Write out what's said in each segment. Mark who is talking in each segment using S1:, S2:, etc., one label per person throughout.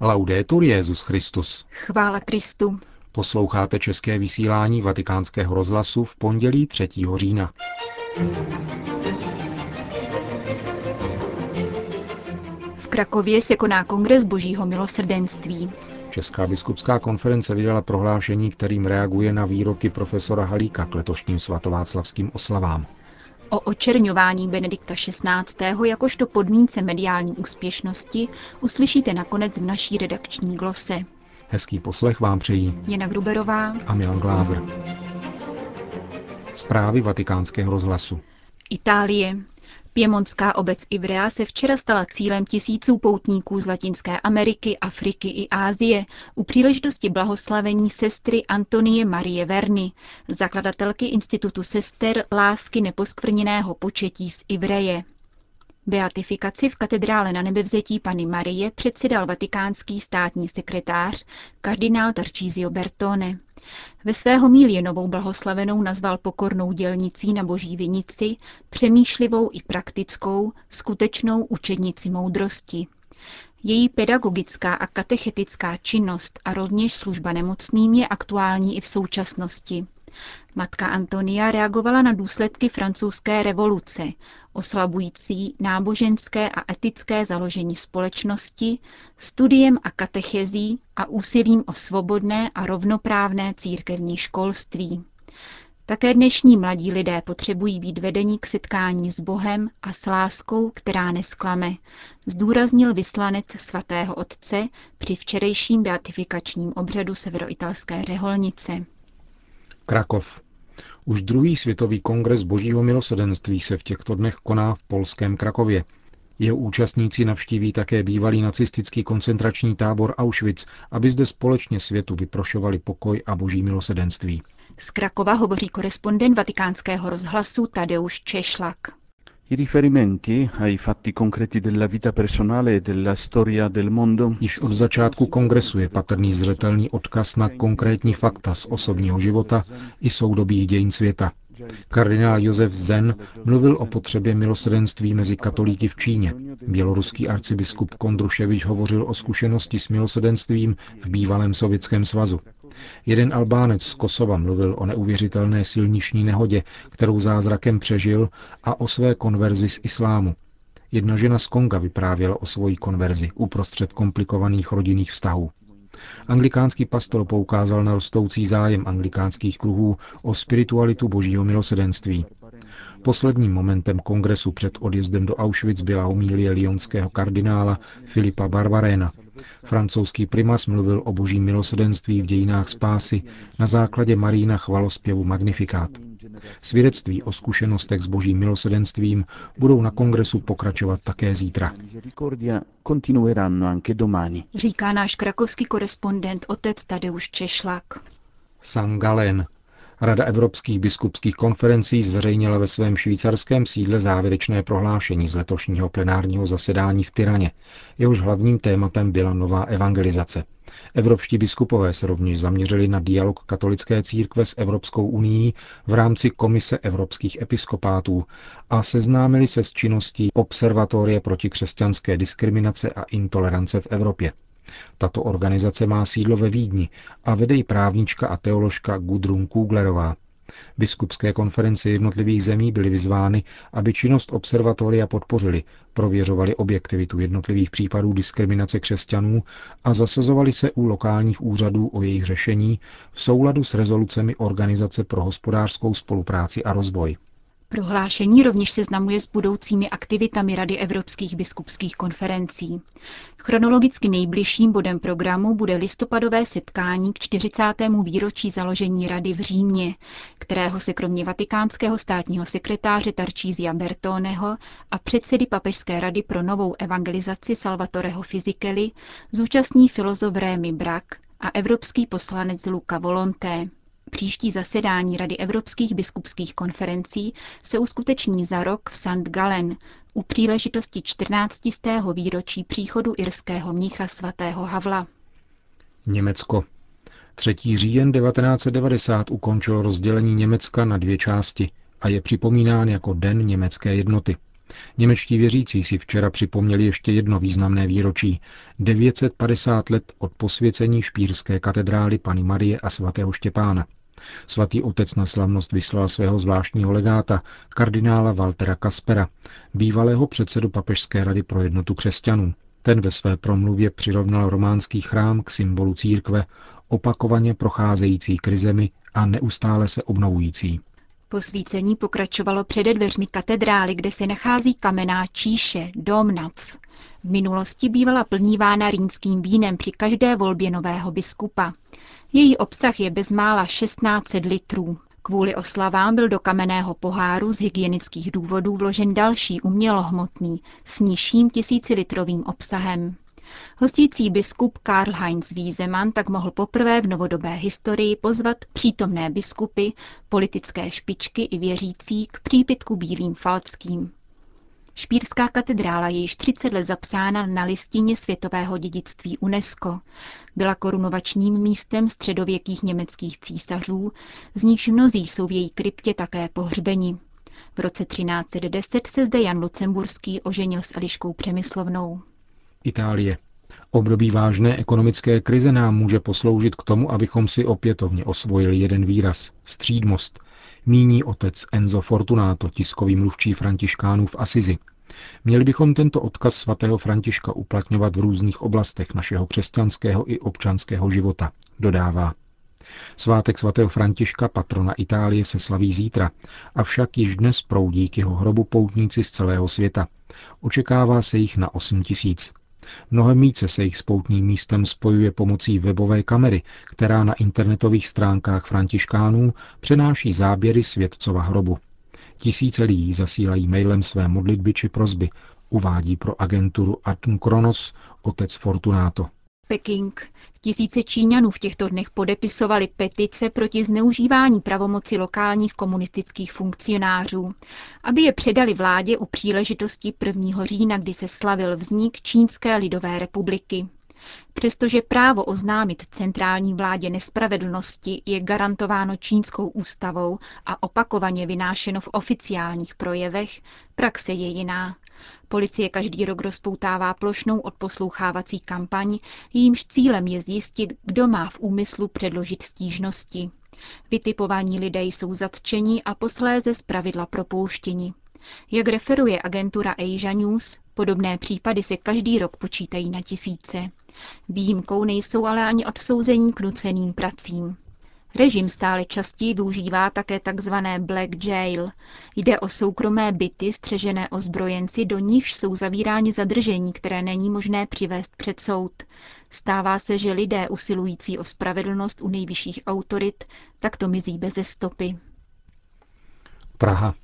S1: Laudetur Jezus Christus.
S2: Chvála Kristu.
S1: Posloucháte české vysílání Vatikánského rozhlasu v pondělí 3. října.
S2: V Krakově se koná kongres Božího milosrdenství.
S1: Česká biskupská konference vydala prohlášení, kterým reaguje na výroky profesora Halíka k letošním svatováclavským oslavám.
S2: O očerňování Benedikta XVI. jakožto podmínce mediální úspěšnosti uslyšíte nakonec v naší redakční glose.
S1: Hezký poslech vám přejí
S2: Jana Gruberová
S1: a Milan Glázer. Zprávy vatikánského rozhlasu.
S2: Itálie. Piemontská obec Ivrea se včera stala cílem tisíců poutníků z Latinské Ameriky, Afriky i Ázie u příležitosti blahoslavení sestry Antonie Marie Verny, zakladatelky Institutu sester lásky neposkvrněného početí z Ivreje. Beatifikaci v katedrále na nebevzetí Pany Marie předsedal vatikánský státní sekretář kardinál Tarcísio Bertone. Ve svého novou blahoslavenou nazval pokornou dělnicí na boží vinici, přemýšlivou i praktickou, skutečnou učednici moudrosti. Její pedagogická a katechetická činnost a rovněž služba nemocným je aktuální i v současnosti. Matka Antonia reagovala na důsledky francouzské revoluce, oslabující náboženské a etické založení společnosti, studiem a katechezí a úsilím o svobodné a rovnoprávné církevní školství. Také dnešní mladí lidé potřebují být vedení k setkání s Bohem a s láskou, která nesklame, zdůraznil vyslanec svatého otce při včerejším beatifikačním obřadu severoitalské řeholnice.
S1: Krakov. Už druhý světový kongres božího milosedenství se v těchto dnech koná v polském Krakově. Jeho účastníci navštíví také bývalý nacistický koncentrační tábor Auschwitz, aby zde společně světu vyprošovali pokoj a boží milosedenství.
S2: Z Krakova hovoří korespondent vatikánského rozhlasu Tadeusz Češlak.
S3: I riferimenti ai fatti concreti della vita personale e della storia del mondo
S1: Již od začátku kongresu je patrný zřetelný odkaz na konkrétní fakta z osobního života i soudobých dějin světa. Kardinál Josef Zen mluvil o potřebě milosrdenství mezi katolíky v Číně. Běloruský arcibiskup Kondruševič hovořil o zkušenosti s milosrdenstvím v bývalém Sovětském svazu. Jeden Albánec z Kosova mluvil o neuvěřitelné silniční nehodě, kterou zázrakem přežil, a o své konverzi z islámu. Jedna žena z Konga vyprávěla o svojí konverzi uprostřed komplikovaných rodinných vztahů. Anglikánský pastor poukázal na rostoucí zájem anglikánských kruhů o spiritualitu božího milosedenství. Posledním momentem kongresu před odjezdem do Auschwitz byla umílie lionského kardinála Filipa Barbaréna. Francouzský primas mluvil o božím milosedenství v dějinách spásy na základě Marína chvalospěvu Magnifikát. Svědectví o zkušenostech s božím milosedenstvím budou na kongresu pokračovat také zítra.
S2: Říká náš krakovský korespondent otec Tadeusz Češlak.
S1: San Galen. Rada evropských biskupských konferencí zveřejnila ve svém švýcarském sídle závěrečné prohlášení z letošního plenárního zasedání v Tyraně. Jehož hlavním tématem byla nová evangelizace. Evropští biskupové se rovněž zaměřili na dialog katolické církve s Evropskou unii v rámci Komise evropských episkopátů a seznámili se s činností Observatorie proti křesťanské diskriminace a intolerance v Evropě. Tato organizace má sídlo ve Vídni a vede ji právnička a teoložka Gudrun Kuglerová. Biskupské konference jednotlivých zemí byly vyzvány, aby činnost observatoria podpořili, prověřovali objektivitu jednotlivých případů diskriminace křesťanů a zasazovali se u lokálních úřadů o jejich řešení v souladu s rezolucemi Organizace pro hospodářskou spolupráci a rozvoj.
S2: Prohlášení rovněž seznamuje s budoucími aktivitami Rady evropských biskupských konferencí. Chronologicky nejbližším bodem programu bude listopadové setkání k 40. výročí založení Rady v Římě, kterého se kromě vatikánského státního sekretáře Tarcísia Bertoneho a předsedy Papežské rady pro novou evangelizaci Salvatoreho Fizikely zúčastní filozof Rémy Brak a evropský poslanec Luca Volonté. Příští zasedání Rady evropských biskupských konferencí se uskuteční za rok v St. Gallen u příležitosti 14. výročí příchodu irského mnicha svatého Havla.
S1: Německo. 3. říjen 1990 ukončil rozdělení Německa na dvě části a je připomínán jako Den německé jednoty. Němečtí věřící si včera připomněli ještě jedno významné výročí. 950 let od posvěcení špírské katedrály Pany Marie a svatého Štěpána. Svatý otec na slavnost vyslal svého zvláštního legáta, kardinála Waltera Kaspera, bývalého předsedu Papežské rady pro jednotu křesťanů. Ten ve své promluvě přirovnal románský chrám k symbolu církve, opakovaně procházející krizemi a neustále se obnovující.
S2: Posvícení pokračovalo přede dveřmi katedrály, kde se nachází kamenná číše, dom napf. V minulosti bývala plnívána rýnským vínem při každé volbě nového biskupa. Její obsah je bezmála 1600 litrů. Kvůli oslavám byl do kamenného poháru z hygienických důvodů vložen další umělohmotný s nižším tisícilitrovým obsahem. Hostící biskup Karl Heinz Wiesemann tak mohl poprvé v novodobé historii pozvat přítomné biskupy, politické špičky i věřící k přípitku bílým falckým. Špírská katedrála je již 30 let zapsána na listině světového dědictví UNESCO. Byla korunovačním místem středověkých německých císařů, z nichž mnozí jsou v její kryptě také pohřbeni. V roce 1310 se zde Jan Lucemburský oženil s Eliškou Přemyslovnou.
S1: Itálie. Období vážné ekonomické krize nám může posloužit k tomu, abychom si opětovně osvojili jeden výraz – střídmost, míní otec Enzo Fortunato, tiskový mluvčí františkánů v Asizi. Měli bychom tento odkaz svatého Františka uplatňovat v různých oblastech našeho křesťanského i občanského života, dodává. Svátek svatého Františka, patrona Itálie, se slaví zítra, avšak již dnes proudí k jeho hrobu poutníci z celého světa. Očekává se jich na 8 tisíc. Mnohem více se jich s poutním místem spojuje pomocí webové kamery, která na internetových stránkách františkánů přenáší záběry světcova hrobu. Tisíce lidí zasílají mailem své modlitby či prozby, uvádí pro agenturu Atom Kronos otec Fortunato.
S2: Peking. Tisíce Číňanů v těchto dnech podepisovali petice proti zneužívání pravomoci lokálních komunistických funkcionářů, aby je předali vládě u příležitosti 1. října, kdy se slavil vznik Čínské lidové republiky. Přestože právo oznámit centrální vládě nespravedlnosti je garantováno čínskou ústavou a opakovaně vynášeno v oficiálních projevech, praxe je jiná. Policie každý rok rozpoutává plošnou odposlouchávací kampaň, jejímž cílem je zjistit, kdo má v úmyslu předložit stížnosti. Vytipovaní lidé jsou zatčeni a posléze zpravidla propouštěni. Jak referuje agentura Asia News, podobné případy se každý rok počítají na tisíce. Výjimkou nejsou ale ani odsouzení k nuceným pracím. Režim stále častěji využívá také tzv. black jail. Jde o soukromé byty střežené ozbrojenci, do nichž jsou zavíráni zadržení, které není možné přivést před soud. Stává se, že lidé usilující o spravedlnost u nejvyšších autorit takto mizí beze stopy.
S1: Praha.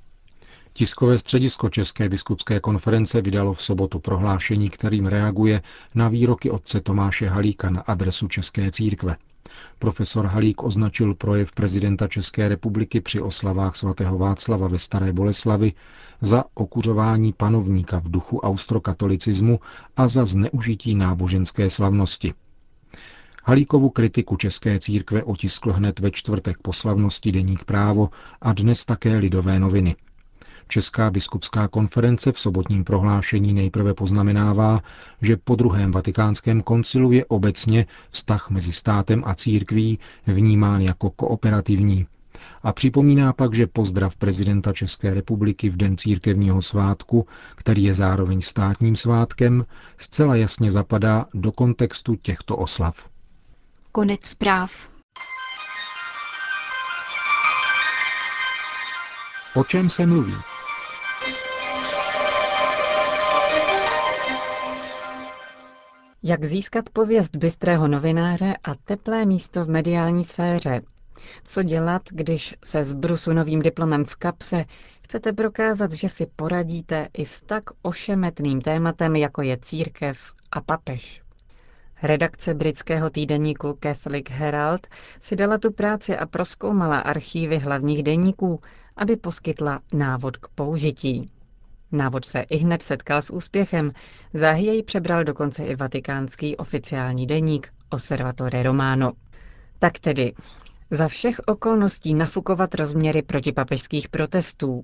S1: Tiskové středisko České biskupské konference vydalo v sobotu prohlášení, kterým reaguje na výroky otce Tomáše Halíka na adresu České církve. Profesor Halík označil projev prezidenta České republiky při oslavách svatého Václava ve Staré Boleslavi za okuřování panovníka v duchu austrokatolicismu a za zneužití náboženské slavnosti. Halíkovu kritiku České církve otiskl hned ve čtvrtek po slavnosti Deník právo a dnes také Lidové noviny – Česká biskupská konference v sobotním prohlášení nejprve poznamenává, že po druhém vatikánském koncilu je obecně vztah mezi státem a církví vnímán jako kooperativní. A připomíná pak, že pozdrav prezidenta České republiky v den církevního svátku, který je zároveň státním svátkem, zcela jasně zapadá do kontextu těchto oslav.
S2: Konec zpráv.
S1: O čem se mluví?
S4: Jak získat pověst bystrého novináře a teplé místo v mediální sféře? Co dělat, když se s brusunovým diplomem v kapse chcete prokázat, že si poradíte i s tak ošemetným tématem, jako je církev a papež? Redakce britského týdeníku Catholic Herald si dala tu práci a proskoumala archívy hlavních deníků, aby poskytla návod k použití. Návod se i hned setkal s úspěchem. Záhy jej přebral dokonce i vatikánský oficiální deník Osservatore Romano. Tak tedy, za všech okolností nafukovat rozměry protipapežských protestů.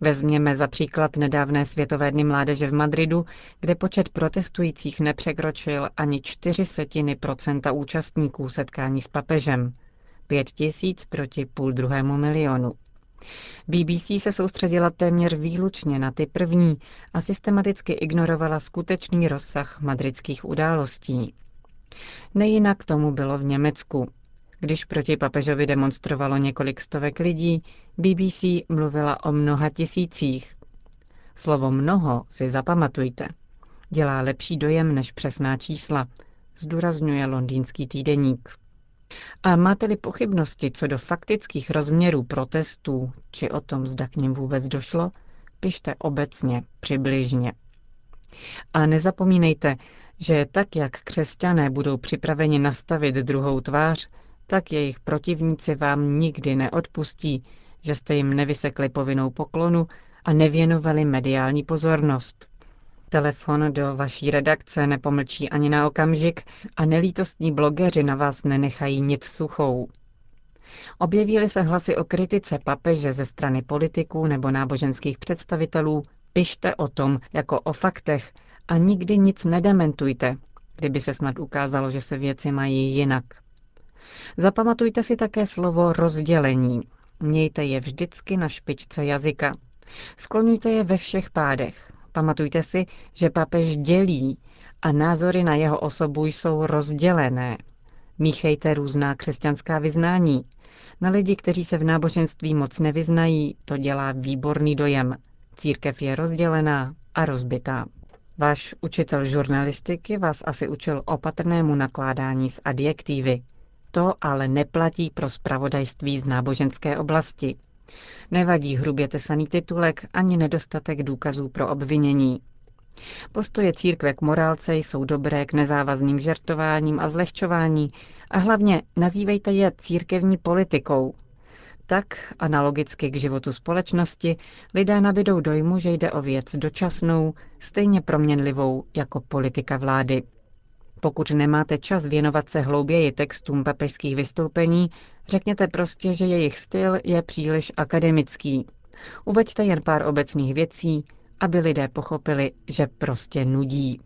S4: Vezměme za příklad nedávné Světové dny mládeže v Madridu, kde počet protestujících nepřekročil ani čtyři setiny procenta účastníků setkání s papežem. Pět tisíc proti půl druhému milionu. BBC se soustředila téměř výlučně na ty první a systematicky ignorovala skutečný rozsah madridských událostí. Nejinak tomu bylo v Německu. Když proti papežovi demonstrovalo několik stovek lidí, BBC mluvila o mnoha tisících. Slovo mnoho si zapamatujte. Dělá lepší dojem než přesná čísla, zdůrazňuje londýnský týdeník. A máte-li pochybnosti co do faktických rozměrů protestů, či o tom, zda k ním vůbec došlo, pište obecně, přibližně. A nezapomínejte, že tak, jak křesťané budou připraveni nastavit druhou tvář, tak jejich protivníci vám nikdy neodpustí, že jste jim nevysekli povinnou poklonu a nevěnovali mediální pozornost. Telefon do vaší redakce nepomlčí ani na okamžik a nelítostní blogeři na vás nenechají nic suchou. Objevíly se hlasy o kritice papeže ze strany politiků nebo náboženských představitelů, pište o tom jako o faktech a nikdy nic nedementujte, kdyby se snad ukázalo, že se věci mají jinak. Zapamatujte si také slovo rozdělení. Mějte je vždycky na špičce jazyka. Skloňujte je ve všech pádech. Pamatujte si, že papež dělí a názory na jeho osobu jsou rozdělené. Míchejte různá křesťanská vyznání. Na lidi, kteří se v náboženství moc nevyznají, to dělá výborný dojem. Církev je rozdělená a rozbitá. Váš učitel žurnalistiky vás asi učil opatrnému nakládání s adjektivy. To ale neplatí pro spravodajství z náboženské oblasti. Nevadí hrubě tesaný titulek ani nedostatek důkazů pro obvinění. Postoje církve k morálce jsou dobré k nezávazným žertováním a zlehčování a hlavně nazývejte je církevní politikou. Tak, analogicky k životu společnosti, lidé nabidou dojmu, že jde o věc dočasnou, stejně proměnlivou jako politika vlády. Pokud nemáte čas věnovat se hlouběji textům papežských vystoupení, řekněte prostě, že jejich styl je příliš akademický. Uveďte jen pár obecných věcí, aby lidé pochopili, že prostě nudí.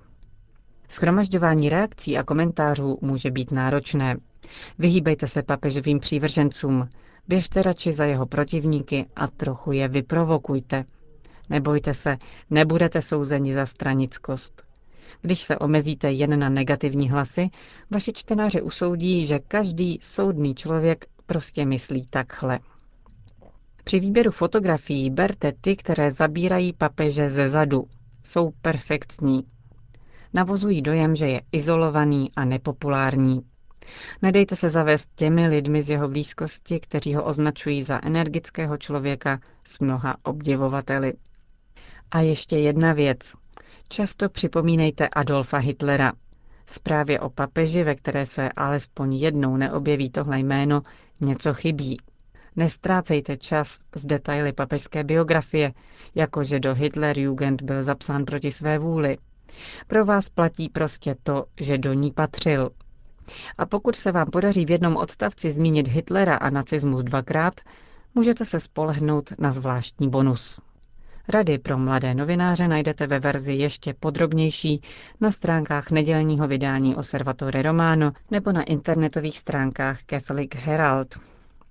S4: Schromažďování reakcí a komentářů může být náročné. Vyhýbejte se papežovým přívržencům, běžte radši za jeho protivníky a trochu je vyprovokujte. Nebojte se, nebudete souzeni za stranickost. Když se omezíte jen na negativní hlasy, vaši čtenáři usoudí, že každý soudný člověk prostě myslí takhle. Při výběru fotografií berte ty, které zabírají papeže ze zadu. Jsou perfektní. Navozují dojem, že je izolovaný a nepopulární. Nedejte se zavést těmi lidmi z jeho blízkosti, kteří ho označují za energického člověka s mnoha obdivovateli. A ještě jedna věc. Často připomínejte Adolfa Hitlera. Zprávě o papeži, ve které se alespoň jednou neobjeví tohle jméno, něco chybí. Nestrácejte čas z detaily papežské biografie, jakože do Hitlerjugend byl zapsán proti své vůli. Pro vás platí prostě to, že do ní patřil. A pokud se vám podaří v jednom odstavci zmínit Hitlera a nacismus dvakrát, můžete se spolehnout na zvláštní bonus. Rady pro mladé novináře najdete ve verzi ještě podrobnější na stránkách nedělního vydání Osservatore Romano nebo na internetových stránkách Catholic Herald.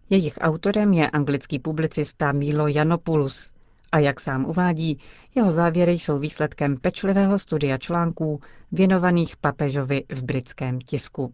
S4: Jejich autorem je anglický publicista Milo Janopoulos a jak sám uvádí, jeho závěry jsou výsledkem pečlivého studia článků věnovaných papežovi v britském tisku.